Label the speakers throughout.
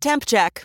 Speaker 1: Temp check.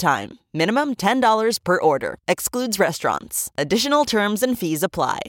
Speaker 1: time. Minimum $10 per order. Excludes restaurants. Additional terms and fees apply.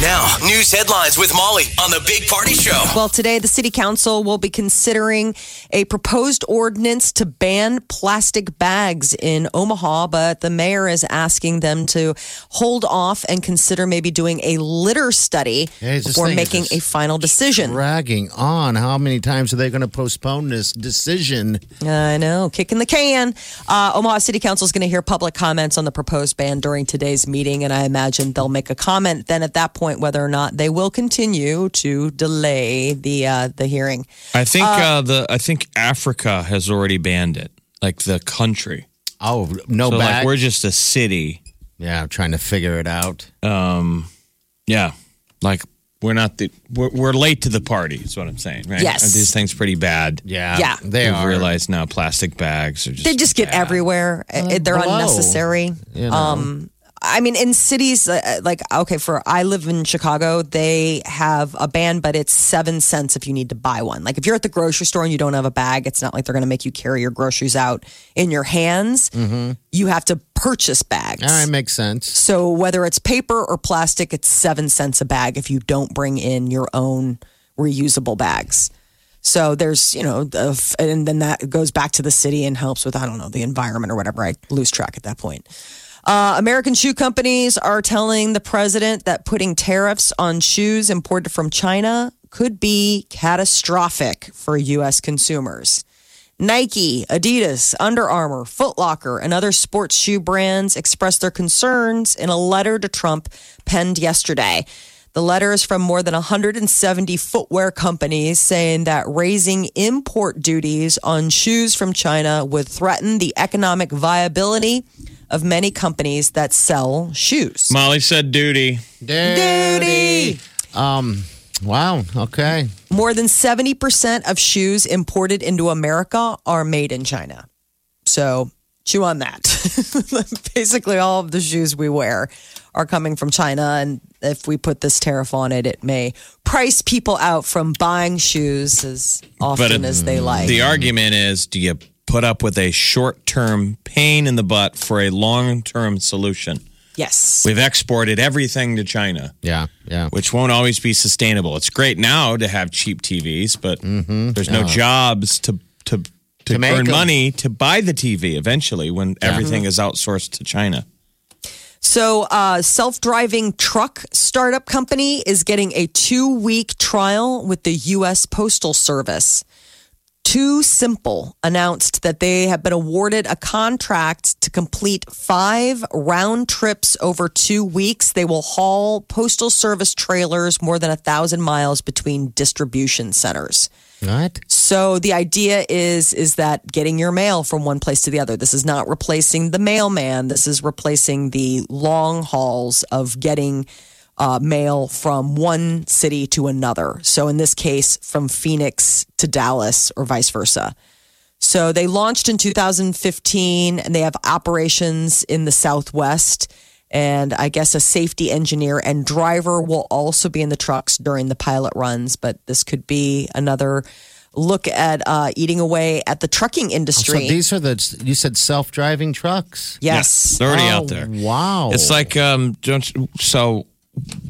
Speaker 2: Now, news headlines with Molly on the Big Party Show.
Speaker 3: Well, today the city council will be considering a proposed ordinance to ban plastic bags in Omaha, but the mayor is asking them to hold off and consider maybe doing a litter study
Speaker 4: Yeah,
Speaker 3: before making a final decision.
Speaker 4: Dragging on. How many times are they going to postpone this decision?
Speaker 3: I know, kicking the can. Uh, Omaha City Council is going to hear public comments on the proposed ban during today's meeting, and I imagine they'll make a comment then at that point whether or not they will continue to delay the uh, the hearing.
Speaker 5: I think uh, the I think Africa has already banned it, like the country.
Speaker 4: Oh, no
Speaker 5: so like we're just a city.
Speaker 4: yeah, I'm trying to figure it out.
Speaker 5: Um, yeah, like we're not the we're, we're late to the party. Is what I'm saying, right?
Speaker 3: Yes.
Speaker 5: Are these things pretty bad.
Speaker 4: Yeah,
Speaker 3: Yeah.
Speaker 4: they
Speaker 5: We've
Speaker 4: are.
Speaker 5: realized now plastic bags are just
Speaker 3: They just get everywhere. Uh, They're
Speaker 4: blow,
Speaker 3: unnecessary.
Speaker 4: you know.
Speaker 3: Um, I mean, in cities uh, like okay, for I live in Chicago, they have a ban, but it's seven cents if you need to buy one. Like if you're at the grocery store and you don't have a bag, it's not like they're going to make you carry your groceries out in your hands. You have to purchase bags.
Speaker 4: All right, makes sense.
Speaker 3: So whether it's paper or plastic, it's seven cents a bag if you don't bring in your own reusable bags. So there's, you know, the, and then that goes back to the city and helps with, I don't know, the environment or whatever. I lose track at that point. Uh, American shoe companies are telling the president that putting tariffs on shoes imported from China could be catastrophic for U.S. consumers. Nike, Adidas, Under Armour, Foot Locker, and other sports shoe brands expressed their concerns in a letter to Trump penned yesterday. The letter is from more than 170 footwear companies saying that raising import duties on shoes from China would threaten the economic viability of many companies that sell shoes.
Speaker 5: Molly said duty.
Speaker 3: Duty!
Speaker 4: Um, wow. Okay.
Speaker 3: More than 70% of shoes imported into America are made in China. So chew on that. Basically, all of the shoes we wear are coming from China. And if we put this tariff on it, it may price people out from buying shoes as often
Speaker 5: it-
Speaker 3: as they like.
Speaker 5: The argument is do you put up with a short term pain in the butt for a long term solution?
Speaker 3: yes.
Speaker 5: We've exported everything to China,
Speaker 4: Yeah. Yeah.
Speaker 5: which won't always be sustainable. It's great now to have cheap TVs, but mm-hmm. there's no jobs to to to,
Speaker 4: To make
Speaker 5: earn
Speaker 4: 'em.
Speaker 5: money to buy the TV eventually when everything is outsourced to China.
Speaker 3: So, uh, self driving truck startup company is getting a two week trial with the U.S. Postal Service. TuSimple announced that they have been awarded a contract to complete five round trips over two weeks. They will haul Postal Service trailers more than a thousand miles between distribution centers.
Speaker 4: What?
Speaker 3: So the idea is is that getting your mail from one place to the other. This is not replacing the mailman. This is replacing the long hauls of getting uh, mail from one city to another. So in this case, from Phoenix to Dallas or vice versa. So they launched in 2015 and they have operations in the Southwest. And I guess a safety engineer and driver will also be in the trucks during the pilot runs. But this could be another look at uh, eating away at the trucking
Speaker 4: So
Speaker 3: industry.
Speaker 4: these are the you said self driving trucks.
Speaker 3: yes.
Speaker 5: They're already
Speaker 4: Oh,
Speaker 5: out there.
Speaker 4: Wow.
Speaker 5: It's like um don't you- so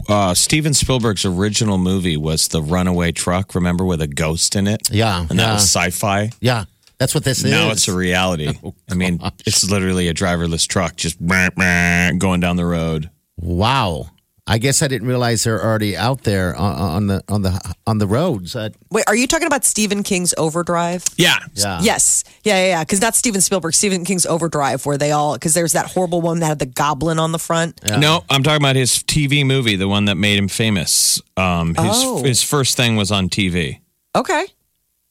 Speaker 5: uh Steven Spielberg's original movie was the runaway truck, remember with a ghost in it?
Speaker 4: Yeah,
Speaker 5: And that
Speaker 4: yeah.
Speaker 5: was sci-fi.
Speaker 4: yeah. That's what this
Speaker 5: Now
Speaker 4: is.
Speaker 5: Now it's a reality.
Speaker 4: Oh,
Speaker 5: I mean, it's literally a driverless truck just brr, brr, going down the road.
Speaker 4: wow. I guess I didn't realize they're already out there on, on the on the on the roads. Uh,
Speaker 3: Wait, are you talking about Stephen King's Overdrive?
Speaker 5: Yeah.
Speaker 4: yeah.
Speaker 3: Yes. Yeah, yeah, yeah. Because that's Steven Spielberg, Stephen King's Overdrive, where they all, because there's that horrible one that had the goblin on the front.
Speaker 5: No, I'm talking about his TV movie, the one that made him famous. Um, his
Speaker 3: Oh.
Speaker 5: his first thing was on TV.
Speaker 3: Okay.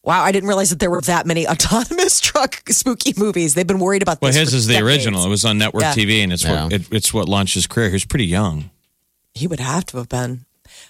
Speaker 3: Wow, I didn't realize that there were that many autonomous truck spooky movies. They've been worried about
Speaker 5: Well, his
Speaker 3: for
Speaker 5: is the
Speaker 3: decades.
Speaker 5: original. It was on network
Speaker 3: Yeah.
Speaker 5: TV, and it's
Speaker 4: Yeah.
Speaker 5: what it, it's what launched his career. He was pretty young.
Speaker 3: He would have to have been.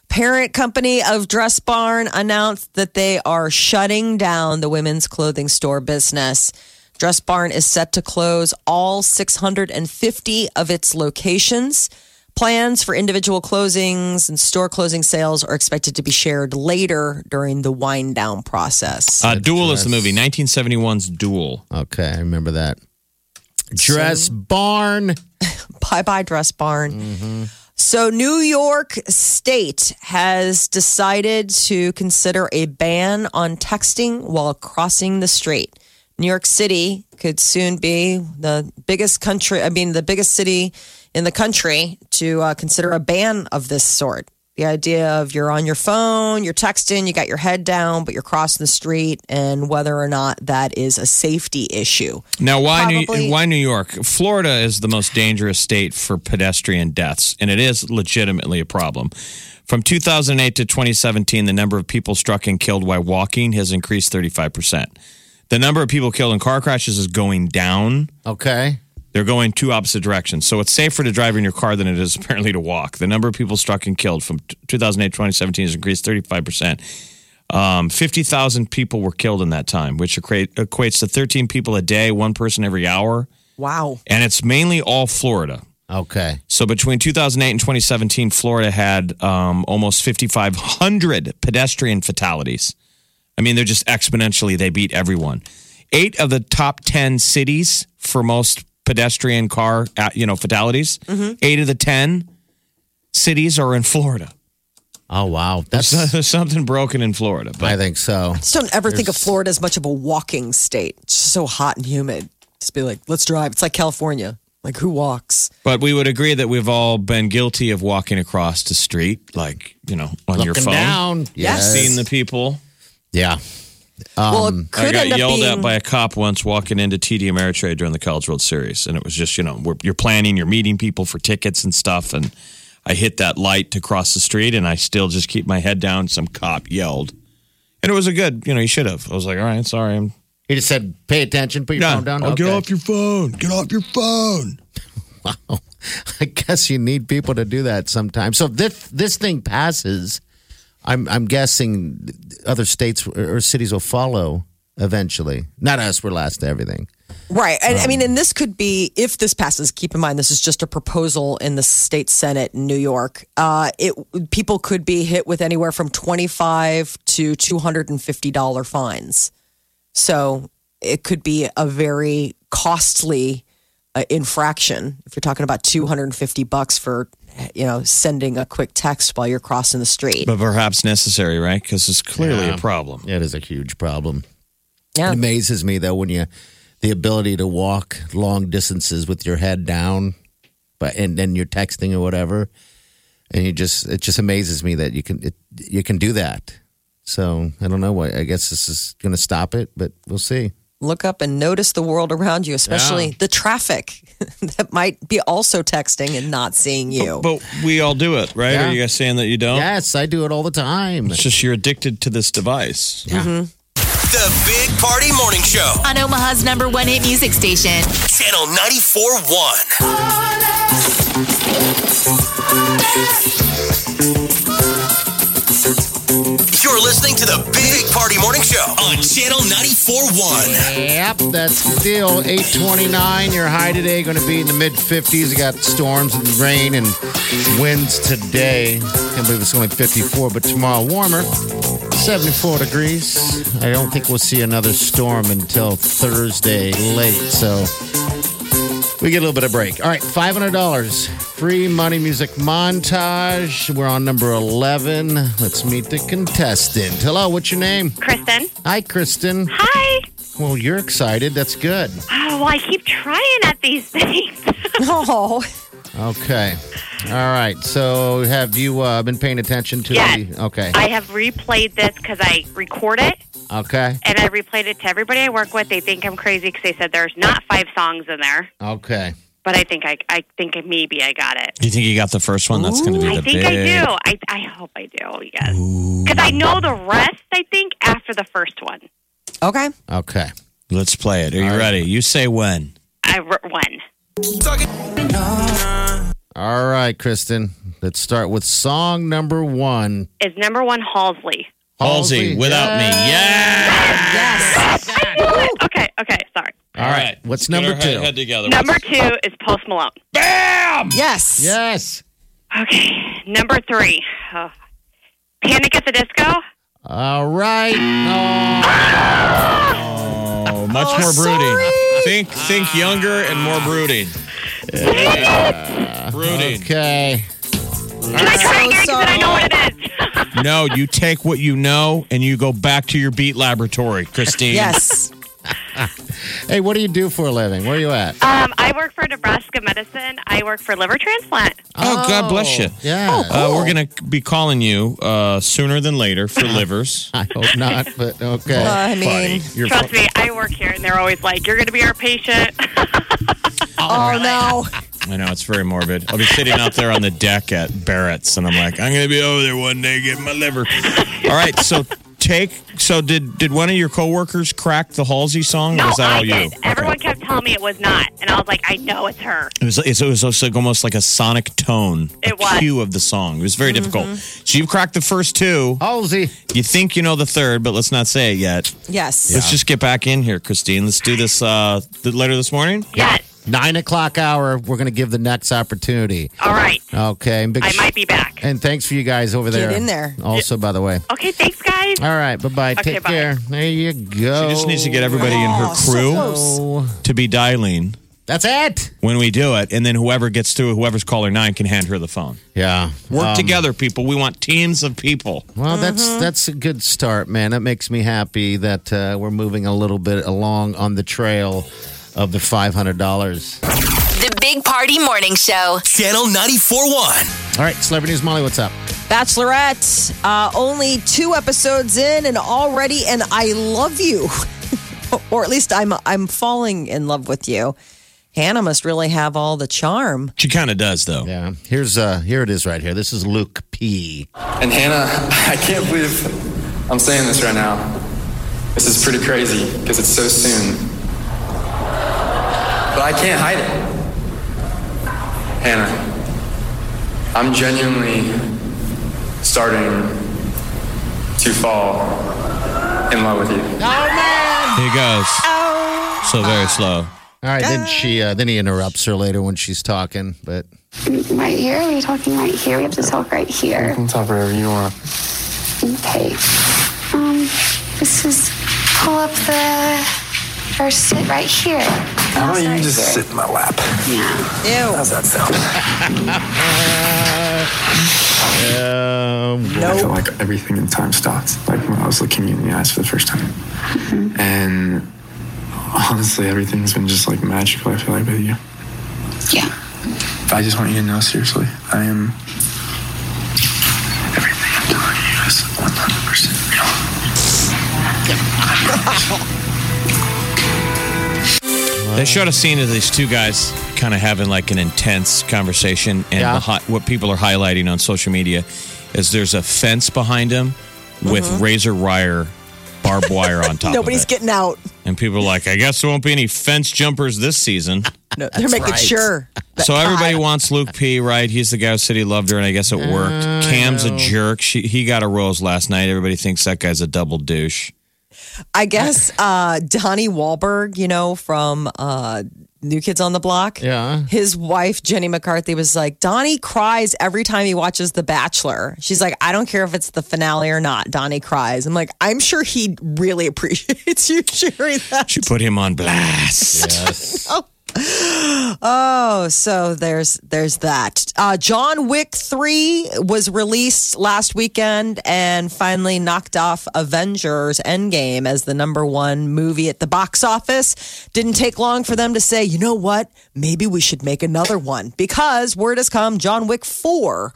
Speaker 3: Parent company of Dress Barn announced that they are shutting down the women's clothing store business. Dress Barn is set to close all 650 of its locations. Plans for individual closings and store closing sales are expected to be shared later during the wind down process.
Speaker 5: Uh, Duel is the movie, 1971's Duel.
Speaker 4: Okay, I remember that. Dress barn.
Speaker 3: Bye bye, Dress Barn. So, New York State has decided to consider a ban on texting while crossing the street. New York City could soon be the biggest country, I mean, the biggest city in the country to uh, consider a ban of this sort. The idea of you're on your phone, you're texting, you got your head down, but you're crossing the street, and whether or not that is a safety issue.
Speaker 5: Now, why
Speaker 3: Probably-
Speaker 5: New, why New York? Florida is the most dangerous state for pedestrian deaths, and it is legitimately a problem. From 2008 to 2017, the number of people struck and killed while walking has increased 35%. The number of people killed in car crashes is going down.
Speaker 4: Okay.
Speaker 5: They're going two opposite directions. So it's safer to drive in your car than it is apparently to walk. The number of people struck and killed from t- 2008 to 2017 has increased 35%. Um, 50,000 people were killed in that time, which equates to 13 people a day, one person every hour.
Speaker 3: Wow.
Speaker 5: And it's mainly all Florida.
Speaker 4: Okay.
Speaker 5: So between 2008 and 2017, Florida had um, almost 5,500 pedestrian fatalities. I mean, they're just exponentially, they beat everyone. Eight of the top 10 cities for most pedestrian car, uh, you know, fatalities, eight of the 10 cities are in Florida.
Speaker 4: Oh wow, that's.
Speaker 5: There's something broken in Florida. But
Speaker 4: I think so.
Speaker 3: just don't ever think of Florida as much of a walking state. It's just so hot and humid. Just be like, let's drive. It's like California. Like who walks?
Speaker 5: But we would agree that we've all been guilty of walking across the street, like, you know, on your
Speaker 4: Looking
Speaker 5: phone.
Speaker 4: down.
Speaker 3: Yes.
Speaker 4: Yes.
Speaker 5: Seeing the people.
Speaker 4: Yeah.
Speaker 3: Well, it
Speaker 5: Um, I got
Speaker 3: end up
Speaker 5: yelled
Speaker 3: being.
Speaker 5: at by a cop once walking into TD Ameritrade during the College World Series, and it was just you know we're, you're planning, you're meeting people for tickets and stuff, and I hit that light to cross the street, and I still just keep my head down. Some cop yelled, and it was a good, you know, he should have. I was like, all right, sorry, I'm
Speaker 4: He just said, "Pay attention. Put your phone down."
Speaker 5: I'll get off your phone. Get off your phone.
Speaker 4: Wow. I guess you need people to do that sometimes. So if this this thing passes, I'm I'm guessing other states or cities will follow eventually. Not us. We're last to everything.
Speaker 3: Right. And I
Speaker 5: Um,
Speaker 3: mean, and this could be, if this passes, keep in mind, this is just a proposal in the state Senate in New York. Uh, it People could be hit with anywhere from 25 to $250 fines. So it could be a very costly uh, infraction if you're talking about 250 bucks for, you know, sending a quick text while you're crossing the street.
Speaker 5: But perhaps necessary, right? Because it's clearly
Speaker 4: Yeah.
Speaker 5: a problem.
Speaker 4: It is a huge problem.
Speaker 3: Yeah.
Speaker 4: It amazes me though when you the ability to walk long distances with your head down, but and then you're texting or whatever, and you just it just amazes me that you can it, you can do that. So I don't know what I guess this is going to stop it, but we'll see.
Speaker 3: Look up and notice the world around you, especially
Speaker 4: Yeah.
Speaker 3: the traffic that might be also texting and not seeing you.
Speaker 5: But we all do it, right?
Speaker 4: Yeah.
Speaker 5: Are you guys saying that you don't?
Speaker 4: Yes, I do it all the time.
Speaker 5: It's just you're addicted to this device.
Speaker 2: mm-hmm The Big Party Morning Show.
Speaker 6: on Omaha's number one hit music station.
Speaker 2: Channel 94.1. You're listening to the Big Party Morning Show on Channel 94.1.
Speaker 4: Yep, that's still 829. Your high today going to be in the mid 50s. You got storms and rain and winds today. Can't believe it's only 54, but tomorrow warmer. 74 degrees. I don't think we'll see another storm until Thursday late. So we get a little bit of break. All right, $500. Free money music montage. We're on number 11. Let's meet the contestant. Hello, what's your name?
Speaker 7: Kristen.
Speaker 4: Hi, Kristen.
Speaker 7: Hi.
Speaker 4: Well, you're excited. That's good.
Speaker 7: Oh, well, I keep trying at these things.
Speaker 3: Oh,
Speaker 4: Okay. All right. So, have you uh, been paying attention to
Speaker 7: Yes.
Speaker 4: the? Okay.
Speaker 7: I have replayed this because I record it
Speaker 4: Okay.
Speaker 7: and I replayed it to everybody I work with. They think I'm crazy because they said there's not five songs in there,
Speaker 4: Okay.
Speaker 7: But I think I, I think maybe I got it.
Speaker 5: Do you think you got the first one? That's going to be the
Speaker 7: I think
Speaker 5: big.
Speaker 7: I do. I, I hope I do. Yes, because I know the rest. I think after the first one.
Speaker 3: Okay.
Speaker 4: Okay.
Speaker 5: Let's play it. Are you ready? You say when.
Speaker 7: I r- won.
Speaker 4: All right, Kristen. Let's start with song number one.
Speaker 7: Is number one Halsey.
Speaker 5: Halsey, without me. Yeah.
Speaker 3: Yes.
Speaker 7: Okay, okay, sorry.
Speaker 5: All right.
Speaker 4: What's
Speaker 5: get
Speaker 4: number
Speaker 5: our head-
Speaker 4: two?
Speaker 5: Head together.
Speaker 7: Number two is Post Malone.
Speaker 5: Bam!
Speaker 3: Yes.
Speaker 4: Yes.
Speaker 7: Okay, number three. Oh. Panic at the Disco.
Speaker 4: All right.
Speaker 5: Oh, much more brooding. Think, think younger and more brooding. brooding.
Speaker 4: Okay.
Speaker 7: Can I try again? 'Cause then I know what it is.
Speaker 5: No, you take what you know and you go back to your beat laboratory, Christine.
Speaker 3: Yes.
Speaker 4: Hey, what do you do for a living? Where are you at?
Speaker 7: um, I work for Nebraska Medicine. I work for liver transplant.
Speaker 5: Oh, God bless you.
Speaker 4: Yeah.
Speaker 5: Uh, we're going to be calling you uh, sooner than later for livers.
Speaker 4: I hope not, but okay.
Speaker 3: Uh, I mean,
Speaker 5: You're
Speaker 7: Trust me, I work here, and they're always like, "You're going to be our patient."
Speaker 3: oh no.
Speaker 5: I know it's very morbid. I'll be sitting out there on the deck at Barrett's, and I'm like, I'm going to be over there one day getting my liver. All right, so take. So did did one of your coworkers crack the Halsey song, or
Speaker 7: no,
Speaker 5: was that
Speaker 7: I
Speaker 5: all you?
Speaker 7: did. Everyone kept telling me it was not, and I was like, "I know it's her."
Speaker 5: It was, it was also like almost like a sonic tone,
Speaker 7: It
Speaker 5: a
Speaker 7: was.
Speaker 5: cue of the song. It was very difficult. So you've cracked the first two.
Speaker 4: Halsey.
Speaker 5: You think you know the third, but let's not say it yet.
Speaker 3: Yes.
Speaker 5: Let's just get back in here, Christine. Let's do this uh, th- later this morning.
Speaker 7: Yes.
Speaker 4: Nine o'clock hour. We're going to give the next opportunity.
Speaker 7: All right.
Speaker 4: Okay. And big
Speaker 7: I might be back.
Speaker 4: And thanks for you guys over there.
Speaker 3: Get in there.
Speaker 4: Also, by the way.
Speaker 7: Okay. Thanks, guys.
Speaker 4: All right. Bye bye.
Speaker 7: Okay,
Speaker 4: Take
Speaker 7: bye.
Speaker 4: care. There you go.
Speaker 5: She just needs to get everybody in her
Speaker 3: Oh, so
Speaker 5: crew to be dialing
Speaker 4: That's it.
Speaker 5: when we do it, and then whoever gets through, whoever's caller nine can hand her the phone.
Speaker 4: Yeah.
Speaker 5: Work
Speaker 4: Um,
Speaker 5: together, people. We want teams of people.
Speaker 4: Well, that's
Speaker 3: Mm-hmm.
Speaker 4: that's a good start, man. That makes me happy that uh, we're moving a little bit along on the trail of the five hundred dollars.
Speaker 6: The Big Party Morning Show.
Speaker 2: Channel 94.1.
Speaker 4: All right, celebrity news, Molly. What's up?
Speaker 3: Bachelorette, uh, only two episodes in and already, and I love you, or at least I'm I'm falling in love with you. Hannah must really have all the charm.
Speaker 5: She kind of does, though.
Speaker 4: Yeah, here's uh here it is right here. This is Luke P.
Speaker 8: And Hannah, I can't believe I'm saying this right now. This is pretty crazy because it's so soon. But I can't hide it. Hannah, I'm genuinely starting to fall in love with you. Oh, man.
Speaker 5: Here goes. So very slow.
Speaker 4: All right, then she uh, then he interrupts her later when she's talking, but
Speaker 9: Right here? Are you talking right here? We have to talk right here.
Speaker 8: You can talk wherever you want.
Speaker 9: Okay. Um, this is pull up the or sit right here.
Speaker 8: How about you just sit in my lap?
Speaker 9: Yeah.
Speaker 3: Ew.
Speaker 8: How's that sound?
Speaker 4: um,
Speaker 8: I feel like everything in time stopped, like when I was looking you in the eyes for the first time. And honestly, everything's been just like magical, I feel like, with you.
Speaker 9: Yeah.
Speaker 8: I just want you to know, seriously, I am. Everything I'm telling you is 100% real.
Speaker 5: They showed a scene of these two guys kind of having like an intense conversation, and
Speaker 4: Yeah.
Speaker 5: the hi- what people are highlighting on social media is there's a fence behind him with mm-hmm. razor wire, barbed wire on top.
Speaker 3: Nobody's
Speaker 5: of it.
Speaker 3: getting out.
Speaker 5: and people are like, I guess there won't be any fence jumpers this season.
Speaker 3: No, they're making
Speaker 4: right.
Speaker 3: sure. that-
Speaker 5: So everybody wants Luke P, right? He's the guy who said he loved her, and I guess it worked. Mm, Cam's a jerk. She, he got a rose last night. Everybody thinks that guy's a double douche.
Speaker 3: I guess uh, Donnie Wahlberg, you know, from uh, New Kids on the Block.
Speaker 4: Yeah.
Speaker 3: His wife, Jenny McCarthy, was like, Donnie cries every time he watches The Bachelor. She's like, I don't care if it's the finale or not. Donnie cries. I'm like, I'm sure he really appreciates you sharing that.
Speaker 5: She put him on blast.
Speaker 4: yes.
Speaker 3: Oh, so there's there's that. Uh, John Wick three was released last weekend and finally knocked off Avengers Endgame as the number one movie at the box office. Didn't take long for them to say, you know what? Maybe we should make another one because word has come. John Wick four.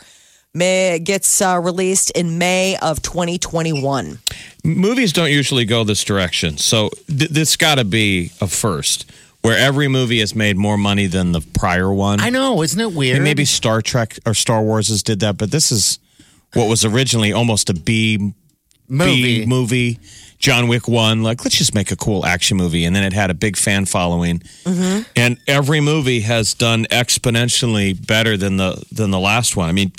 Speaker 3: May gets uh, released in May of 2021.
Speaker 5: movies don't usually go this direction. So th- this got to be a first where every movie has made more money than the prior one.
Speaker 4: I know, isn't it weird?
Speaker 5: And maybe Star Trek or Star Wars has did that, but this is what was originally almost a B
Speaker 4: movie.
Speaker 5: B movie John Wick 1, like, let's just make a cool action movie. And then it had a big fan following. Mm-hmm. And every movie has done exponentially better than the than the last one. I mean,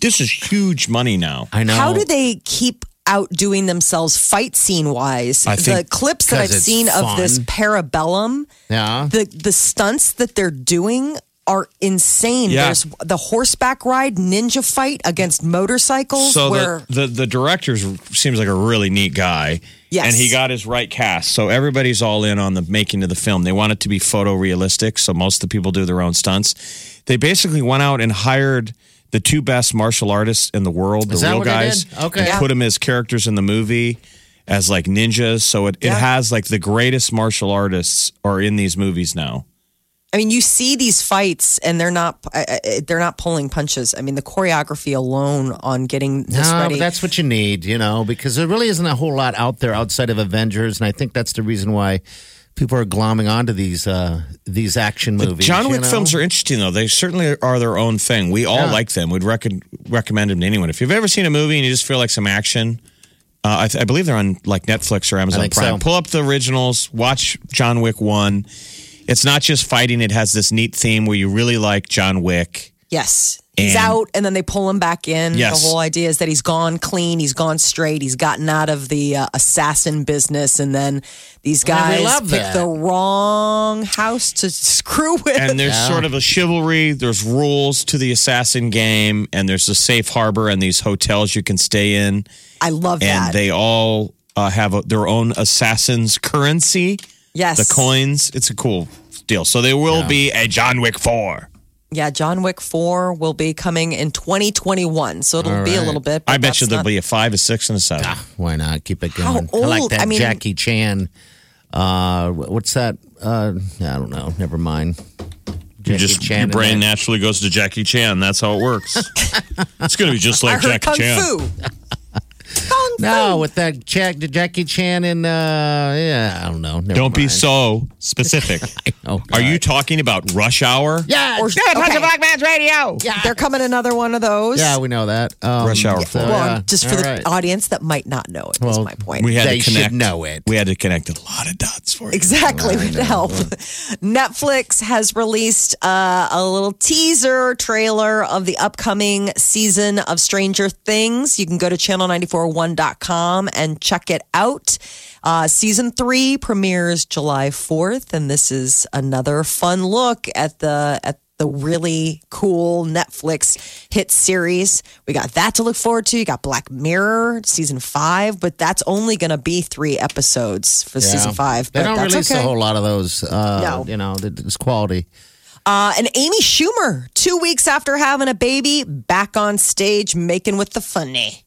Speaker 5: this is huge money now.
Speaker 4: I know.
Speaker 3: How do they keep outdoing themselves fight scene wise?
Speaker 5: I
Speaker 3: The
Speaker 5: think-
Speaker 3: clips that I've
Speaker 4: it's
Speaker 3: seen of this
Speaker 4: fun.
Speaker 3: parabellum,
Speaker 4: Yeah.
Speaker 3: the the stunts that they're doing are insane.
Speaker 5: Yeah.
Speaker 3: There's the horseback ride ninja fight against motorcycles
Speaker 5: So
Speaker 3: where
Speaker 5: the, the the director seems like a really neat guy.
Speaker 3: Yes.
Speaker 5: And he got his right cast. So everybody's all in on the making of the film. They want it to be photorealistic, so most of the people do their own stunts. They basically went out and hired the two best martial artists in the world,
Speaker 4: Is
Speaker 5: the
Speaker 4: that
Speaker 5: real
Speaker 4: what
Speaker 5: guys.
Speaker 4: did? Okay.
Speaker 5: and
Speaker 4: Yeah.
Speaker 5: Put them as characters in the movie as like ninjas. So it, it has like the greatest martial artists are in these movies now.
Speaker 3: I mean, you see these fights, and they're not uh, uh, they're not pulling punches. I mean, the choreography alone on getting this
Speaker 4: No,
Speaker 3: ready.
Speaker 4: that's what you need, you know, because there really isn't a whole lot out there outside of Avengers, and I think that's the reason why people are glomming onto these uh, these action movies.
Speaker 5: John
Speaker 4: you
Speaker 5: Wick
Speaker 4: know?
Speaker 5: films are interesting, though. They certainly are their own thing. We all
Speaker 4: Yeah.
Speaker 5: like them. We'd rec- recommend them to anyone. If you've ever seen a movie and you just feel like some action, uh, I, th- I believe they're on like Netflix or Amazon Prime.
Speaker 4: so.
Speaker 5: Pull up the originals, watch John Wick 1. It's not just fighting, it has this neat theme where you really like John Wick.
Speaker 3: Yes. He's
Speaker 5: And-
Speaker 3: out and then they pull him back in.
Speaker 5: Yes.
Speaker 3: The whole idea is that he's gone clean, he's gone straight, he's gotten out of the uh, assassin business, and then these guys
Speaker 4: we love
Speaker 3: pick
Speaker 4: that.
Speaker 3: the wrong house to screw with.
Speaker 5: And there's sort of a chivalry, there's rules to the assassin game, and there's a safe harbor and these hotels you can stay in.
Speaker 3: I love
Speaker 5: And
Speaker 3: that.
Speaker 5: they all uh, have a, their own assassin's currency.
Speaker 3: yes.
Speaker 5: the coins. It's a cool deal. So there will be a John Wick 4.
Speaker 3: Yeah, John Wick 4 will be coming in 2021. So it'll
Speaker 4: All
Speaker 3: be a little bit.
Speaker 5: I bet you there'll
Speaker 3: not-
Speaker 5: be a 5, a 6, and a 7.
Speaker 4: Why not keep it
Speaker 3: How
Speaker 4: going? I like
Speaker 3: old?
Speaker 4: that
Speaker 3: I mean-
Speaker 4: Jackie Chan. Uh, what's that? Uh, I don't know. Never mind.
Speaker 5: You just
Speaker 4: Chan
Speaker 5: your brain naturally goes to Jackie Chan. That's how it works. it's going to be just like Jackie
Speaker 3: Kung
Speaker 5: Chan.
Speaker 3: Fu. Kung
Speaker 4: No, with that Jack, Jackie Chan and uh, yeah, I don't know. Never
Speaker 5: Don't be
Speaker 4: mind.
Speaker 5: so specific.
Speaker 4: Oh,
Speaker 5: Are you talking about Rush Hour?
Speaker 4: Yeah,
Speaker 3: Or- okay.
Speaker 5: Black Man's Radio. Yeah.
Speaker 3: They're coming another one of those.
Speaker 4: yeah, we know that. Um,
Speaker 5: Rush Hour
Speaker 4: so,
Speaker 5: four.
Speaker 3: Well,
Speaker 4: yeah.
Speaker 3: just for
Speaker 4: All
Speaker 3: the
Speaker 4: right.
Speaker 3: audience that might not know it, is
Speaker 4: Well,
Speaker 3: my point.
Speaker 5: We had
Speaker 4: They
Speaker 5: to
Speaker 4: should
Speaker 5: connect.
Speaker 4: know it.
Speaker 5: We had to connect a lot of dots for you.
Speaker 3: Exactly, would help. Netflix has released uh, a little teaser trailer of the upcoming season of Stranger Things. You can go to channel941.com and check it out. Uh, season three premieres July 4th, and this is another fun look at the at the really cool Netflix hit series. We got that to look forward to. You got Black Mirror season five, but that's only going to be three episodes for season five.
Speaker 4: They
Speaker 3: but
Speaker 4: don't
Speaker 3: that's
Speaker 4: release
Speaker 3: okay.
Speaker 4: a whole lot of those. Uh,
Speaker 3: No.
Speaker 4: You know, it's quality.
Speaker 3: Uh, and Amy Schumer, two weeks after having a baby, back on stage making with the funny.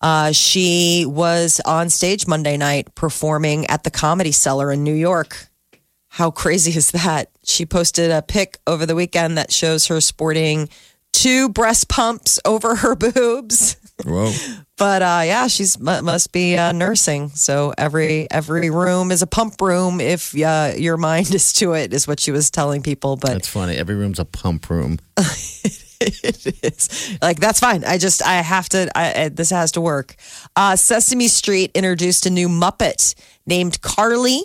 Speaker 3: Uh, she was on stage Monday night performing at the Comedy Cellar in New York. How crazy is that? She posted a pic over the weekend that shows her sporting two breast pumps over her boobs.
Speaker 5: Whoa.
Speaker 3: But uh, yeah, she's mu- must be uh, nursing. So every every room is a pump room if uh, your mind is to it, is what she was telling people. But
Speaker 4: That's funny. Every room's a pump room.
Speaker 3: it is like that's fine. I just I have to. I, I, this has to work. Uh, Sesame Street introduced a new Muppet named Karli.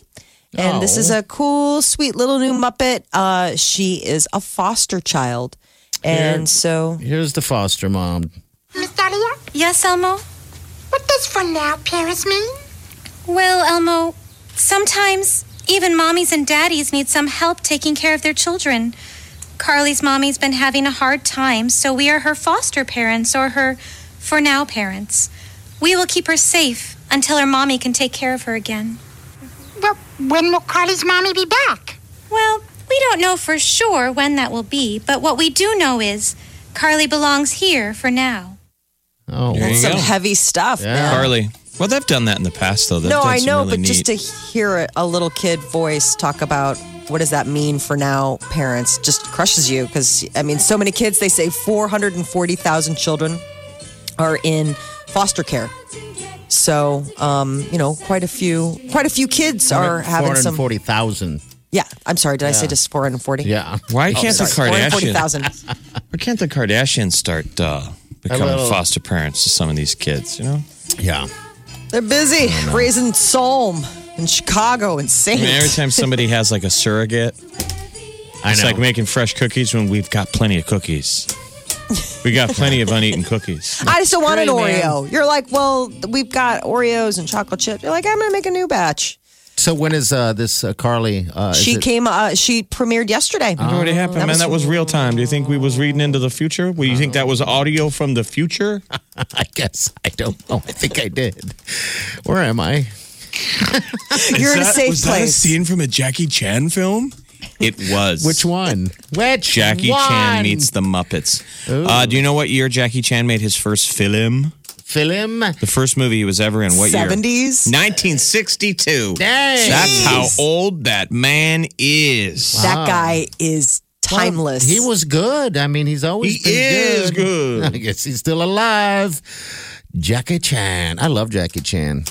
Speaker 3: And this is a cool, sweet little new Muppet. Uh, she is a foster child. And so
Speaker 4: Here's the foster mom.
Speaker 10: Miss Dahlia,
Speaker 6: Yes, Elmo?
Speaker 10: what does for now parents mean?
Speaker 6: Well, Elmo, sometimes even mommies and daddies need some help taking care of their children. Karli's mommy's been having a hard time, so we are her foster parents or her for now parents. We will keep her safe until her mommy can take care of her again.
Speaker 10: Well, when will Karli's mommy be back?
Speaker 6: Well, we don't know for sure when that will be, but what we do know is Karli belongs here for now.
Speaker 4: Oh,
Speaker 5: There you
Speaker 3: some
Speaker 5: go.
Speaker 3: heavy stuff,
Speaker 4: Yeah.
Speaker 3: man.
Speaker 5: Karli. Well, they've done that in the past, though. They've
Speaker 3: No, I know,
Speaker 5: really
Speaker 3: but just to hear it, a little kid voice talk about what does that mean for now parents just crushes you because I mean, so many kids. They say four hundred and forty thousand children are in foster care. So, um, you know, quite a few, quite a few kids are having some.
Speaker 4: 440,000.
Speaker 3: Yeah, I'm sorry. Did I say just four hundred forty?
Speaker 4: Yeah.
Speaker 5: Why can't the
Speaker 3: Four hundred forty
Speaker 5: Kardashians?
Speaker 3: thousand.
Speaker 5: Why can't the Kardashians start uh, becoming
Speaker 4: little-
Speaker 5: foster parents to some of these kids? You know,
Speaker 4: Yeah.
Speaker 3: They're busy raising Psalm in Chicago and
Speaker 5: I
Speaker 3: Saint.
Speaker 5: mean, every time somebody has like a surrogate,
Speaker 4: I
Speaker 5: it's
Speaker 4: know.
Speaker 5: like making fresh cookies when we've got plenty of cookies. We got plenty of uneaten cookies.
Speaker 3: I just don't want an
Speaker 4: Great, man.
Speaker 3: Oreo. You're like, well, we've got Oreos and chocolate chip. You're like, I'm gonna make a new batch.
Speaker 4: so when is uh, this uh, Karli? Uh, is
Speaker 3: She
Speaker 4: it-
Speaker 3: came. Uh, she premiered yesterday.
Speaker 5: It already happened, man. That was real time. Do you think we was reading into the future? Well, you think that was audio from the future?
Speaker 4: I guess I don't know. I think I did. Where am I?
Speaker 3: You're in a safe
Speaker 5: was that a
Speaker 3: place.
Speaker 5: scene from a Jackie Chan film? It was.
Speaker 4: Which one? Which
Speaker 5: Jackie
Speaker 4: one?
Speaker 5: Chan meets the Muppets. Uh, do you know what year Jackie Chan made his first film?
Speaker 4: film.
Speaker 5: The first movie he was ever in. What year?
Speaker 3: 70s.
Speaker 5: 1962.
Speaker 4: Dang.
Speaker 5: That's how old that man is.
Speaker 3: That guy is timeless.
Speaker 4: He was good. I mean, he's always
Speaker 5: He
Speaker 4: been
Speaker 5: is
Speaker 4: good.
Speaker 5: good.
Speaker 4: I guess he's still alive. Jackie Chan. I love Jackie Chan.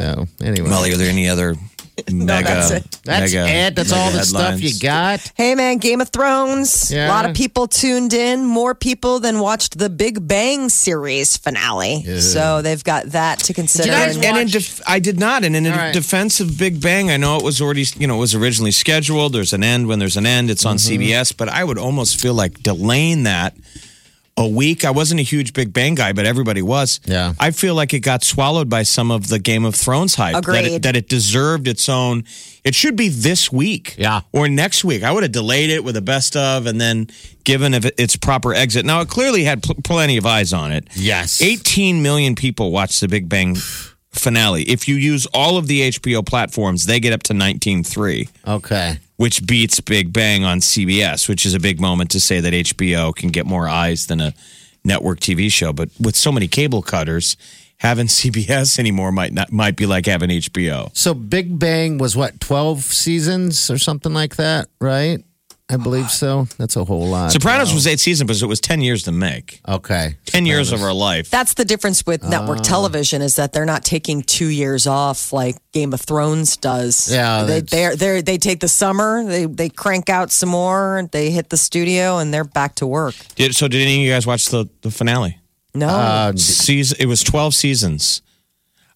Speaker 4: So anyway,
Speaker 5: Molly, are there any other mega?
Speaker 3: that's it.
Speaker 4: that's
Speaker 5: mega,
Speaker 4: it. That's all
Speaker 5: mega
Speaker 4: the stuff you got.
Speaker 3: Hey man, Game of Thrones.
Speaker 4: Yeah.
Speaker 3: A lot of people tuned in. More people than watched the Big Bang series finale. So they've got that to consider.
Speaker 4: guys
Speaker 3: And-
Speaker 5: And in def- I did not. And in
Speaker 4: All right.
Speaker 5: defense of Big Bang, I know it was already, you know, it was originally scheduled. There's an end when there's an end. It's on
Speaker 4: Mm-hmm.
Speaker 5: CBS. But I would almost feel like delaying that a week. I wasn't a huge Big Bang guy, but everybody was.
Speaker 4: Yeah.
Speaker 5: I feel like it got swallowed by some of the Game of Thrones hype. That
Speaker 3: Agreed.
Speaker 5: it, that it deserved its own. It should be this week.
Speaker 4: Yeah.
Speaker 5: Or next week. I would have delayed it with a best of and then given it its proper exit. Now, it clearly had pl- plenty of eyes on it.
Speaker 4: Yes.
Speaker 5: 18 million people watched the Big Bang finale. If you use all of the HBO platforms, they get up to 19.3,
Speaker 4: Okay.
Speaker 5: Which beats Big Bang on CBS, which is a big moment to say that HBO can get more eyes than a network TV show. But with so many cable cutters, having CBS anymore might not might be like having HBO.
Speaker 4: So Big Bang was what twelve seasons or something like that, right? I believe so. That's a whole lot.
Speaker 5: Sopranos was eight seasons, but it was 10 years to make.
Speaker 4: okay.
Speaker 5: 10 years of our life.
Speaker 3: That's the difference with network
Speaker 4: Ah.
Speaker 3: television is that they're not taking two years off like Game of Thrones does.
Speaker 4: Yeah,
Speaker 3: they
Speaker 4: that's-
Speaker 3: they they they take the summer, they they crank out some more, they hit the studio, and they're back to work.
Speaker 5: Did, so did any of you guys watch the, the finale?
Speaker 3: No,
Speaker 4: Uh,
Speaker 5: season it was 12 seasons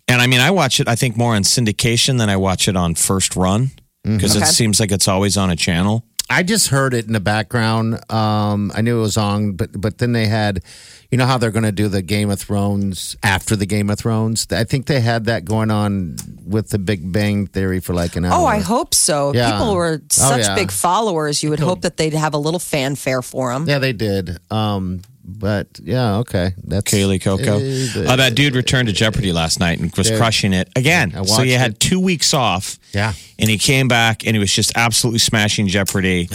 Speaker 5: and i mean i watch it i think more on syndication than i watch it on first run because it
Speaker 3: Okay.
Speaker 5: seems like it's always on a channel
Speaker 4: I just heard it in the background. Um, I knew it was on, but but then they had, you know how they're going to do the Game of Thrones after the Game of Thrones. I think they had that going on with the Big Bang Theory for like an hour.
Speaker 3: Oh, I hope so.
Speaker 4: Yeah.
Speaker 3: People were such
Speaker 4: yeah.
Speaker 3: big followers. You would hope that they'd have a little fanfare for them.
Speaker 4: Yeah, they did. Um, but yeah, okay. That's
Speaker 5: Kaley Cuoco.
Speaker 4: Uh,
Speaker 5: that dude returned to jeopardy last night and was crushing it again. So
Speaker 4: watched
Speaker 5: had two weeks off
Speaker 4: Yeah.
Speaker 5: and he came back and he was just absolutely smashing jeopardy.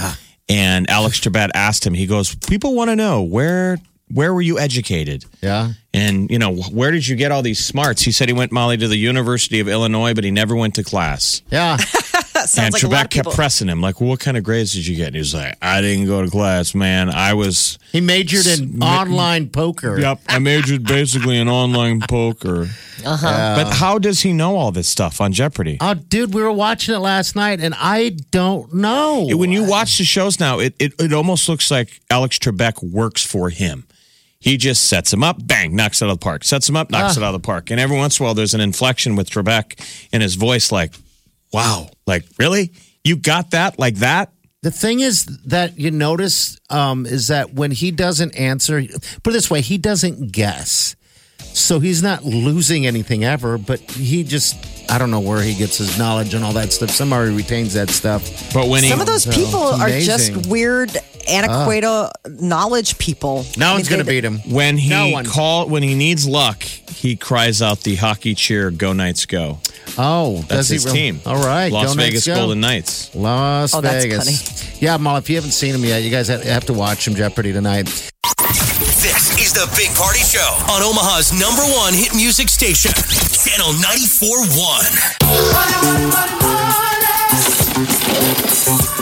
Speaker 5: And alex trebek asked him he goes people want to know where where were you educated?
Speaker 4: Yeah.
Speaker 5: and you know where did you get all these smarts? He said he went molly to the university of illinois but he never went to class.
Speaker 4: Yeah.
Speaker 3: That sounds
Speaker 5: and
Speaker 3: like a lot
Speaker 5: Trebek
Speaker 3: of people.
Speaker 5: kept pressing him, like, well, what kind of grades did you get? And he was like, I didn't go to class, man. I was,
Speaker 4: He majored in online poker.
Speaker 5: yep, I majored basically in online poker. Uh-huh. But how does he know all this stuff on Jeopardy?
Speaker 4: Oh, dude, we were watching it last night, and I don't know.
Speaker 5: when you watch the shows now, it, it, it almost looks like Alex Trebek works for him. He just sets him up, bang, knocks it out of the park. Sets him up, knocks it out of the park. And every once in a while, there's an inflection with Trebek in his voice, like, wow, like, really? You got that like that?
Speaker 4: The thing is that you notice um, is that when he doesn't answer, put it this way, he doesn't guess. So he's not losing anything ever, but he just, I don't know where he gets his knowledge and all that stuff. Somehow he retains that stuff.
Speaker 5: But when he.
Speaker 3: Some of those people
Speaker 4: it's
Speaker 3: are
Speaker 4: amazing.
Speaker 3: just weird, antiquated knowledge people.
Speaker 4: No
Speaker 3: I mean,
Speaker 4: one's going to beat him.
Speaker 5: When he
Speaker 4: No one.
Speaker 5: call when he needs luck, he cries out the hockey cheer "Go Knights Go!"
Speaker 4: Oh,
Speaker 5: That's
Speaker 4: does he
Speaker 5: his
Speaker 4: really?
Speaker 5: team.
Speaker 4: All right.
Speaker 5: Las
Speaker 4: go
Speaker 5: Vegas
Speaker 4: Knights, go.
Speaker 5: Golden Knights.
Speaker 4: Las
Speaker 3: Oh, that's
Speaker 4: Vegas. Yeah, Molly, if you haven't seen him yet, you guys have, have to watch him Jeopardy tonight.
Speaker 2: This is the Big Party Show on Omaha's number one hit music station, Channel 94.1.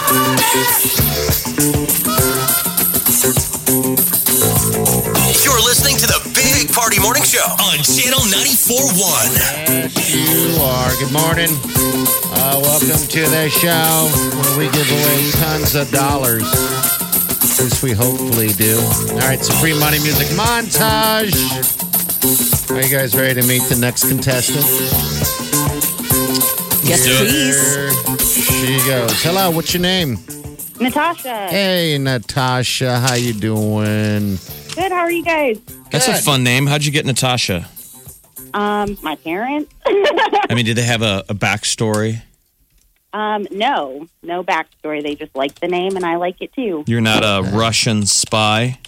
Speaker 2: You're listening to the Big Party Morning Show on Channel 94.1.
Speaker 4: Yes, you are. Good morning. Uh, welcome to the show where we give away tons of dollars. At least we hopefully do. All right, some free money music montage. Are you guys ready to meet the next contestant?
Speaker 3: Yes,
Speaker 5: Do
Speaker 3: please.
Speaker 4: Here she goes. Hello, what's your name?
Speaker 11: Natasha.
Speaker 4: Hey, Natasha. How you doing?
Speaker 11: Good. How are you guys?
Speaker 5: That's a fun name. How'd you get Natasha?
Speaker 11: Um, my parents.
Speaker 5: I mean, did they have a, a backstory?
Speaker 11: um, no, no backstory. They just like the name, and I like it too.
Speaker 5: You're not a Russian spy.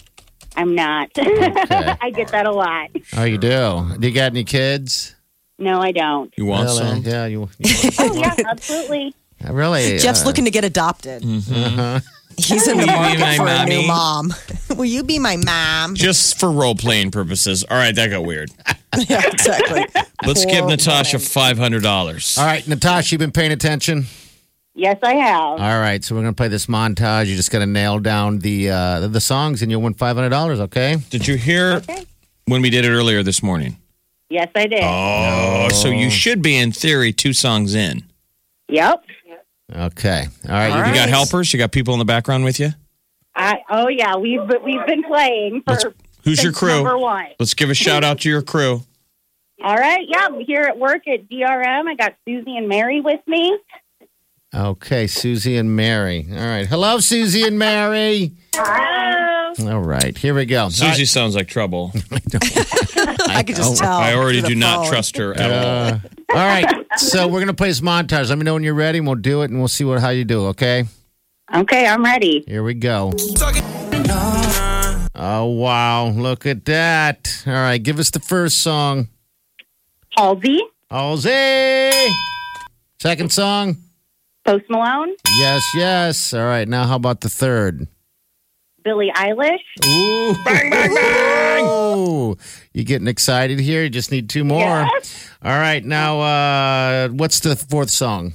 Speaker 11: I'm not. I get that a lot.
Speaker 4: How you do? Do you got any kids?
Speaker 11: No, I don't.
Speaker 5: You want
Speaker 4: Really?
Speaker 5: some?
Speaker 4: Yeah, you. you
Speaker 11: Oh yeah, absolutely.
Speaker 4: Really?
Speaker 3: Jeff's
Speaker 4: uh,
Speaker 3: looking to get adopted.
Speaker 4: uh-huh.
Speaker 3: He's in the
Speaker 5: Will you be
Speaker 3: market
Speaker 5: my
Speaker 3: for a new mom. Will you be my mom?
Speaker 5: Just for role playing purposes. All right, that got weird.
Speaker 3: yeah, exactly.
Speaker 5: Let's give Natasha
Speaker 3: woman.
Speaker 5: five hundred dollars.
Speaker 4: All right, Natasha, you've been paying attention?
Speaker 11: Yes, I have.
Speaker 4: All right, so we're gonna play this montage. You just gotta nail down the uh, the songs, and you'll win five hundred dollars. Okay?
Speaker 5: Did you hear when we did it earlier this morning?
Speaker 11: Yes, I did.
Speaker 5: Oh, so you should be in theory two songs in.
Speaker 11: Yep.
Speaker 4: Okay. All right.
Speaker 5: You got helpers? You got people in the background with you?
Speaker 11: I, oh yeah, we've been- we've been playing for.
Speaker 5: Let's- Who's your crew?
Speaker 11: Number one.
Speaker 5: Let's give a shout out to your crew.
Speaker 11: All right. Yeah, I'm here at work at DRM. I got Susie and Mary with me.
Speaker 4: Okay, Susie and Mary. All right. Hello, Susie and Mary.
Speaker 11: Hello.
Speaker 4: All right, here we go.
Speaker 5: Susie sounds like trouble.
Speaker 3: I could just tell.
Speaker 5: I already do not
Speaker 3: phone.
Speaker 5: trust her at all.
Speaker 4: Uh, all right, so we're gonna play this montage. Let me know when you're ready, and we'll do it, and we'll see what how you do. Okay?
Speaker 11: Okay, I'm ready.
Speaker 4: Here we go. Oh wow! Look at that. All right, give us the first song.
Speaker 11: Halsey,
Speaker 4: Halsey. Second song.
Speaker 11: Post Malone,
Speaker 4: Yes, yes. All right. Now, how about the third?
Speaker 11: Billie Eilish,
Speaker 4: Ooh. Bang, bang, bang. Ooh. You getting excited here? You just need two more.
Speaker 11: Yes.
Speaker 4: All right. Now, uh, what's the fourth song?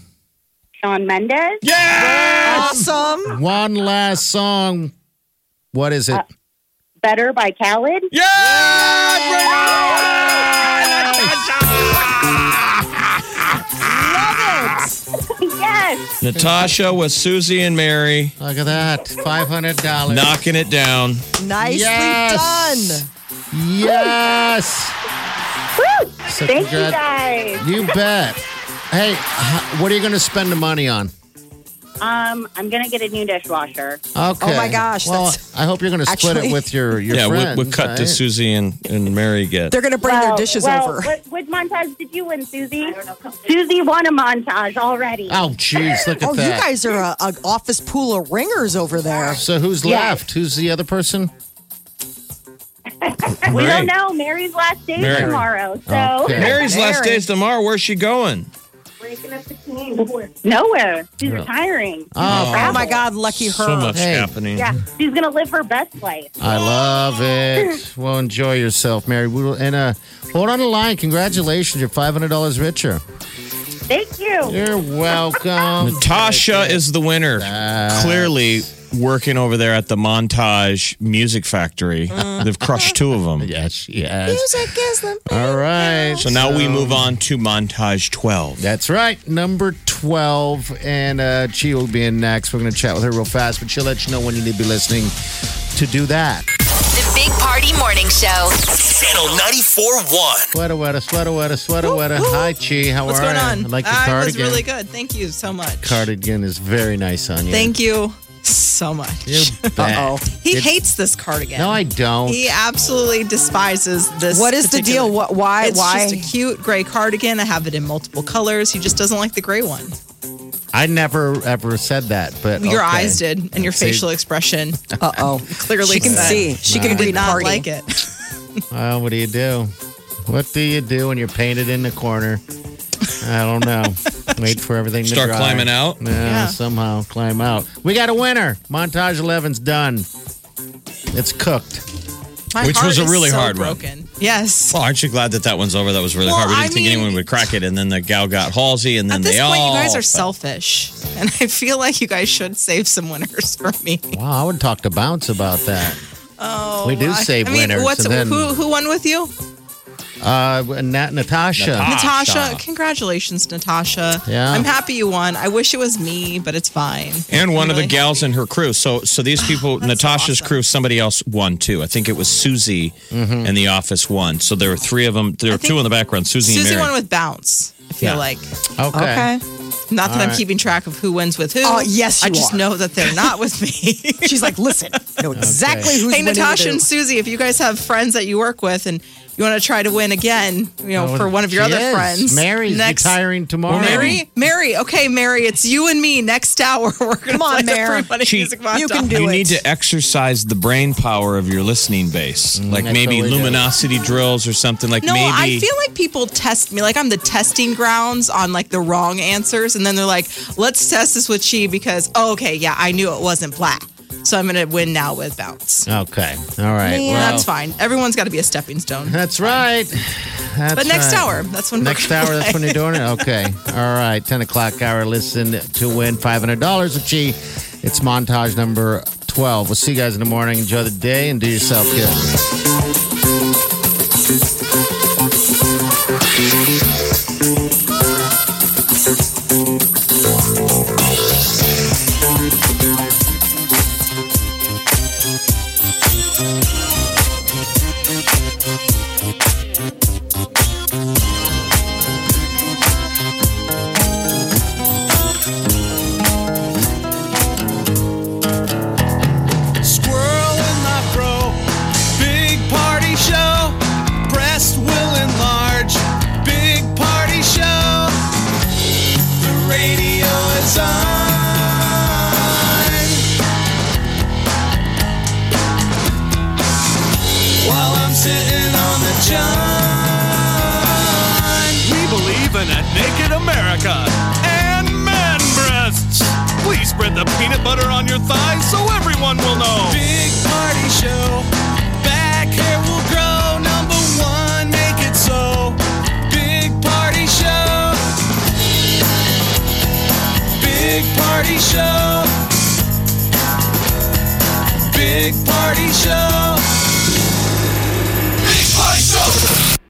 Speaker 11: Shawn Mendes,
Speaker 3: Awesome.
Speaker 4: One last song. What is it?
Speaker 11: Better by Khalid. Yes.
Speaker 5: Natasha with Susie and Mary
Speaker 4: Look at that. $500.
Speaker 5: knocking it down.
Speaker 3: Nicely
Speaker 4: Yes.
Speaker 3: done.
Speaker 4: Yes.
Speaker 11: Woo!
Speaker 4: So
Speaker 11: Thank you guys.
Speaker 4: You bet. Hey, what are you going to spend the money on?
Speaker 11: Um, I'm gonna get a new dishwasher.
Speaker 4: Okay.
Speaker 3: Oh, my gosh,
Speaker 4: Well,
Speaker 3: that's-
Speaker 4: I hope you're going to split it with your your
Speaker 5: yeah,
Speaker 4: friends.
Speaker 5: what, what cut
Speaker 4: right?
Speaker 5: does Susie and, and Mary get?
Speaker 3: They're going to bring their
Speaker 11: Well-
Speaker 3: dishes
Speaker 11: well,
Speaker 3: over.
Speaker 11: What, what montage did you win, Susie? Susie won a montage already.
Speaker 4: Oh, jeez, look at that.
Speaker 3: Oh,
Speaker 4: that.
Speaker 3: you guys are a, a office pool of ringers over there.
Speaker 4: So who's
Speaker 11: Yes.
Speaker 4: left? Who's the other person?
Speaker 11: we
Speaker 5: Mary.
Speaker 11: don't know. Mary's last day
Speaker 5: Mary.
Speaker 11: tomorrow, so
Speaker 4: Okay.
Speaker 5: Mary's last
Speaker 3: Mary.
Speaker 5: day's tomorrow. Where's she going?
Speaker 11: Nowhere. She's retiring.
Speaker 4: Oh,
Speaker 3: Oh my God, lucky her.
Speaker 5: So much
Speaker 4: Hey.
Speaker 5: happening.
Speaker 11: Yeah, she's gonna live her best life.
Speaker 4: I love it. Well, enjoy yourself, Mary. We will- And uh, hold on the line. Congratulations, you're five hundred dollars richer.
Speaker 11: Thank you.
Speaker 4: You're welcome.
Speaker 5: Natasha is the winner.
Speaker 4: Nice.
Speaker 5: Clearly working over there at the Montage Music Factory. They've crushed two of them.
Speaker 4: Yes, she has.
Speaker 3: Music is the
Speaker 4: All right.
Speaker 5: So now we move on to Montage 12.
Speaker 4: That's right, number 12. And uh, Chi will be in next. We're going to chat with her real fast, but she'll let you know when you need to be listening to do that.
Speaker 12: The Big Party Morning Show.
Speaker 2: Channel 94.1.
Speaker 4: Sweater, wetter, sweater, wetter, sweater, wetter. Hi, Chi. How
Speaker 13: What's
Speaker 4: are
Speaker 13: going
Speaker 4: you?
Speaker 13: on?
Speaker 4: I like your
Speaker 13: I
Speaker 4: cardigan.
Speaker 13: was really good. Thank you so much.
Speaker 4: Cardigan is very nice on you.
Speaker 13: Thank you so much.
Speaker 3: Uh-oh.
Speaker 13: He
Speaker 4: It-
Speaker 13: hates this cardigan.
Speaker 4: No, I don't.
Speaker 13: He absolutely despises this.
Speaker 3: What is the deal? What- why-
Speaker 13: It's
Speaker 3: why?
Speaker 13: just a cute gray cardigan. I have it in multiple colors. He just doesn't like the gray one.
Speaker 4: I never ever said that, but
Speaker 13: Your
Speaker 4: okay.
Speaker 13: eyes did, and your
Speaker 4: See?
Speaker 13: facial expression
Speaker 3: Uh oh.
Speaker 13: clearly
Speaker 3: She can
Speaker 13: said
Speaker 3: see. She can
Speaker 13: did
Speaker 3: read
Speaker 13: not
Speaker 3: party.
Speaker 13: like it.
Speaker 4: Well, what do you do? What do you do when you're painted in the corner? I don't know. Wait for everything to
Speaker 5: Start
Speaker 4: dry.
Speaker 5: climbing out?
Speaker 4: Yeah,
Speaker 13: Yeah.
Speaker 4: somehow climb out. We got a winner. Montage 11's done. It's cooked.
Speaker 13: My
Speaker 5: Which
Speaker 13: heart
Speaker 5: was a
Speaker 13: is
Speaker 5: really
Speaker 13: so
Speaker 5: hard one.
Speaker 13: broken. Yes.
Speaker 5: Well, aren't you glad that that one's over? That was really
Speaker 13: Well,
Speaker 5: hard. We didn't
Speaker 13: I
Speaker 5: think
Speaker 13: mean-
Speaker 5: anyone would crack it. And then the gal got Halsey, and then
Speaker 13: At this
Speaker 5: they
Speaker 13: point,
Speaker 5: all.
Speaker 13: you guys are selfish, and I feel like you guys should save some winners for me.
Speaker 4: Wow, I would talk to Bounce about that.
Speaker 13: Oh,
Speaker 4: We do
Speaker 13: I-
Speaker 4: save
Speaker 13: I mean,
Speaker 4: winners,
Speaker 13: What's
Speaker 4: and then-
Speaker 13: who? Who won with you?
Speaker 14: Uh, Na- Natasha.
Speaker 13: Natasha, congratulations, Natasha.
Speaker 14: Yeah.
Speaker 13: I'm happy you won. I wish it was me, but it's fine.
Speaker 5: And one of the
Speaker 13: Really?
Speaker 5: gals in her crew. So, so these people, Natasha's crew, somebody else won too. I think it was Susie
Speaker 14: Mm-hmm.
Speaker 5: in the office won. So there were three of them. There were two in the background. Susie,
Speaker 13: Susie
Speaker 5: and Mary.
Speaker 13: won with bounce. I feel
Speaker 5: Yeah.
Speaker 13: like.
Speaker 14: Okay.
Speaker 13: Not that
Speaker 14: All
Speaker 13: I'm
Speaker 14: right.
Speaker 13: keeping track of who wins with who.
Speaker 3: Oh, yes,
Speaker 13: I just
Speaker 3: are.
Speaker 13: know that they're not with me.
Speaker 3: She's like, listen, I know exactly who's
Speaker 13: hey,
Speaker 3: winning
Speaker 13: Natasha and. Susie, if you guys have friends that you work with and you want to try to win again, you know,
Speaker 14: Oh,
Speaker 13: for one of your other
Speaker 14: is.
Speaker 13: friends.
Speaker 14: Mary's
Speaker 13: next,
Speaker 14: retiring tomorrow.
Speaker 13: Mary, Mary, okay, Mary, it's you and me next hour. We're gonna
Speaker 3: Come on,
Speaker 13: play the
Speaker 3: Mary.
Speaker 5: She-
Speaker 13: Music
Speaker 3: You
Speaker 13: Montage.
Speaker 3: can do
Speaker 5: you
Speaker 3: it.
Speaker 5: need to exercise the brain power of your listening base, like
Speaker 14: I
Speaker 5: maybe
Speaker 14: totally do.
Speaker 5: Lumosity drills or something. Like
Speaker 13: No,
Speaker 5: maybe
Speaker 13: I feel like people test me. Like I'm the testing grounds on like the wrong answers, and then they're like, "Let's test this with Chi because oh, okay, yeah, I knew it wasn't black, so I'm gonna win now with bounce."
Speaker 14: Okay. All right.
Speaker 13: Yeah,
Speaker 14: well,
Speaker 13: that's fine. Everyone's got to be a stepping stone.
Speaker 14: That's right. That's
Speaker 13: But next
Speaker 14: right.
Speaker 13: hour, that's when
Speaker 14: Next hour, that's when you're doing it? Okay. All right. 10 o'clock hour. Listen to win $500 with G. It's montage number 12. We'll see you guys in the morning. Enjoy the day and do yourself good.